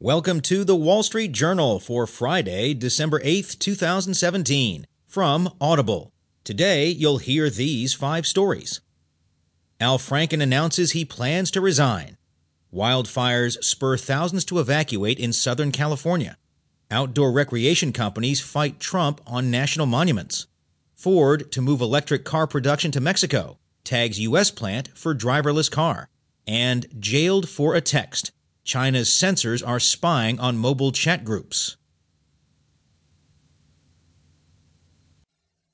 Welcome to the Wall Street Journal for Friday, December 8th, 2017, from Audible. Today, you'll hear these five stories. Al Franken announces he plans to resign. Wildfires spur thousands to evacuate in Southern California. Outdoor recreation companies fight Trump on national monuments. Ford to move electric car production to Mexico, tags U.S. plant for driverless car. And jailed for a text. China's censors are spying on mobile chat groups.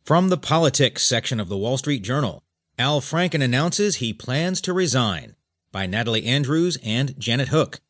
From the politics section of the Wall Street Journal, Al Franken announces he plans to resign by Natalie Andrews and Janet Hook.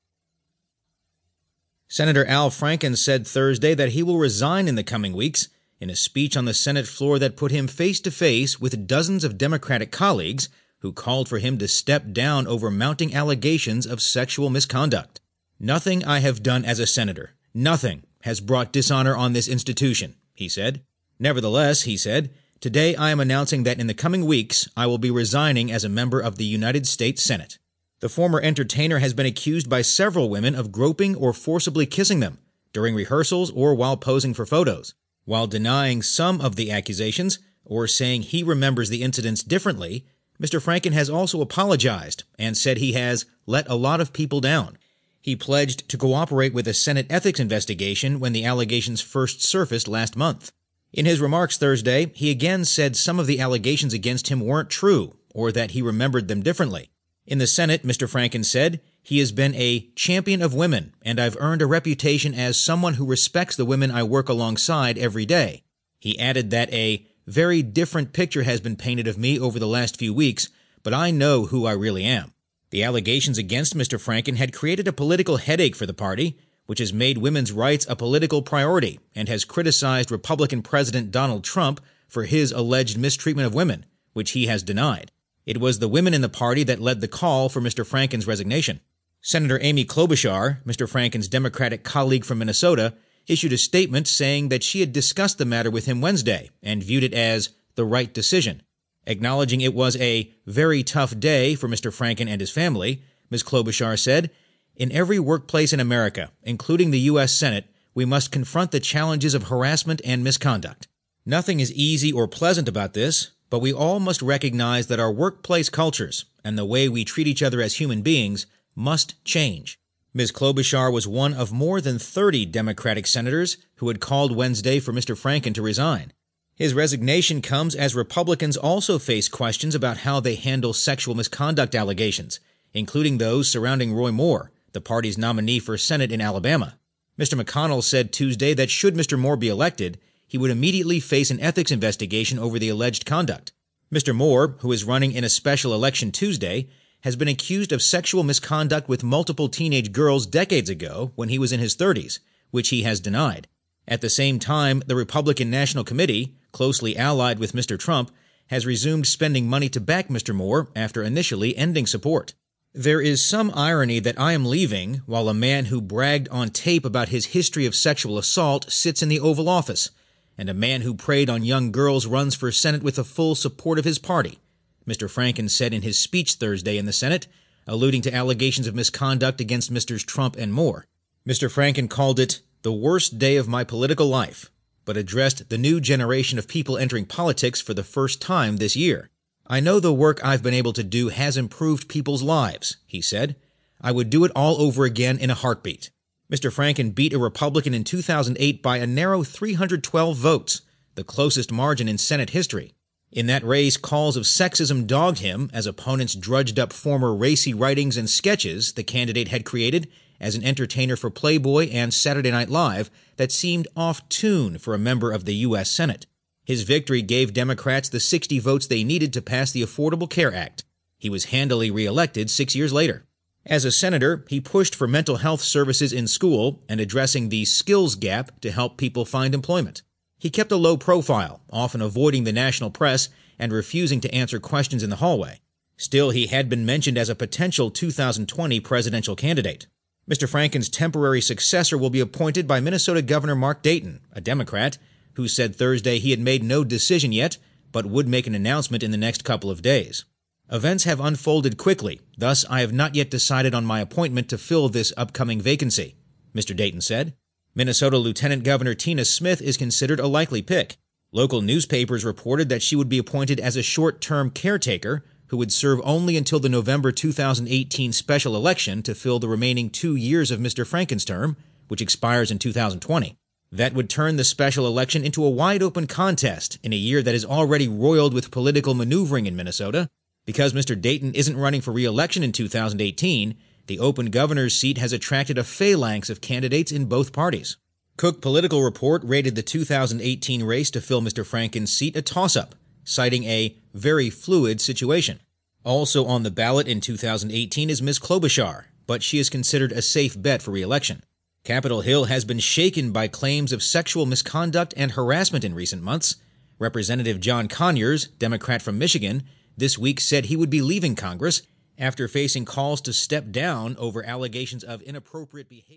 Senator Al Franken said Thursday that he will resign in the coming weeks in a speech on the Senate floor that put him face to face with dozens of Democratic colleagues who called for him to step down over mounting allegations of sexual misconduct. Nothing I have done as a senator, nothing, has brought dishonor on this institution, he said. Nevertheless, he said, today I am announcing that in the coming weeks I will be resigning as a member of the United States Senate. The former entertainer has been accused by several women of groping or forcibly kissing them during rehearsals or while posing for photos. While denying some of the accusations or saying he remembers the incidents differently, Mr. Franken has also apologized and said he has let a lot of people down. He pledged to cooperate with a Senate ethics investigation when the allegations first surfaced last month. In his remarks Thursday, he again said some of the allegations against him weren't true or that he remembered them differently. In the Senate, Mr. Franken said, he has been a champion of women, and I've earned a reputation as someone who respects the women I work alongside every day. He added that a very different picture has been painted of me over the last few weeks, but I know who I really am. The allegations against Mr. Franken had created a political headache for the party, which has made women's rights a political priority and has criticized Republican President Donald Trump for his alleged mistreatment of women, which he has denied. It was the women in the party that led the call for Mr. Franken's resignation. Senator Amy Klobuchar, Mr. Franken's Democratic colleague from Minnesota, issued a statement saying that she had discussed the matter with him Wednesday and viewed it as the right decision. Acknowledging it was a very tough day for Mr. Franken and his family, Ms. Klobuchar said, In every workplace in America, including the U.S. Senate, we must confront the challenges of harassment and misconduct. Nothing is easy or pleasant about this, but we all must recognize that our workplace cultures and the way we treat each other as human beings must change. Ms. Klobuchar was one of more than 30 Democratic senators who had called Wednesday for Mr. Franken to resign. His resignation comes as Republicans also face questions about how they handle sexual misconduct allegations, including those surrounding Roy Moore, the party's nominee for Senate in Alabama. Mr. McConnell said Tuesday that should Mr. Moore be elected, he would immediately face an ethics investigation over the alleged conduct. Mr. Moore, who is running in a special election Tuesday, has been accused of sexual misconduct with multiple teenage girls decades ago when he was in his 30s, which he has denied. At the same time, the Republican National Committee, closely allied with Mr. Trump, has resumed spending money to back Mr. Moore after initially ending support. There is some irony that I am leaving while a man who bragged on tape about his history of sexual assault sits in the Oval Office, and a man who preyed on young girls runs for Senate with the full support of his party. Mr. Franken said in his speech Thursday in the Senate, alluding to allegations of misconduct against Mr. Trump and Moore. Mr. Franken called it the worst day of my political life, but addressed the new generation of people entering politics for the first time this year. I know the work I've been able to do has improved people's lives, he said. I would do it all over again in a heartbeat. Mr. Franken beat a Republican in 2008 by a narrow 312 votes, the closest margin in Senate history. In that race, calls of sexism dogged him as opponents drudged up former racy writings and sketches the candidate had created as an entertainer for Playboy and Saturday Night Live that seemed off tune for a member of the U.S. Senate. His victory gave Democrats the 60 votes they needed to pass the Affordable Care Act. He was handily reelected six years later. As a senator, he pushed for mental health services in school and addressing the skills gap to help people find employment. He kept a low profile, often avoiding the national press and refusing to answer questions in the hallway. Still, he had been mentioned as a potential 2020 presidential candidate. Mr. Franken's temporary successor will be appointed by Minnesota Governor Mark Dayton, a Democrat, who said Thursday he had made no decision yet, but would make an announcement in the next couple of days. Events have unfolded quickly, thus, I have not yet decided on my appointment to fill this upcoming vacancy. Mr. Dayton said. Minnesota Lieutenant Governor Tina Smith is considered a likely pick. Local newspapers reported that she would be appointed as a short term caretaker who would serve only until the November 2018 special election to fill the remaining two years of Mr. Franken's term, which expires in 2020. That would turn the special election into a wide open contest in a year that is already roiled with political maneuvering in Minnesota. Because Mr. Dayton isn't running for re election in 2018, the open governor's seat has attracted a phalanx of candidates in both parties. Cook Political Report rated the 2018 race to fill Mr. Franken's seat a toss up, citing a very fluid situation. Also on the ballot in 2018 is Ms. Klobuchar, but she is considered a safe bet for re election. Capitol Hill has been shaken by claims of sexual misconduct and harassment in recent months. Representative John Conyers, Democrat from Michigan, this week said he would be leaving Congress after facing calls to step down over allegations of inappropriate behavior.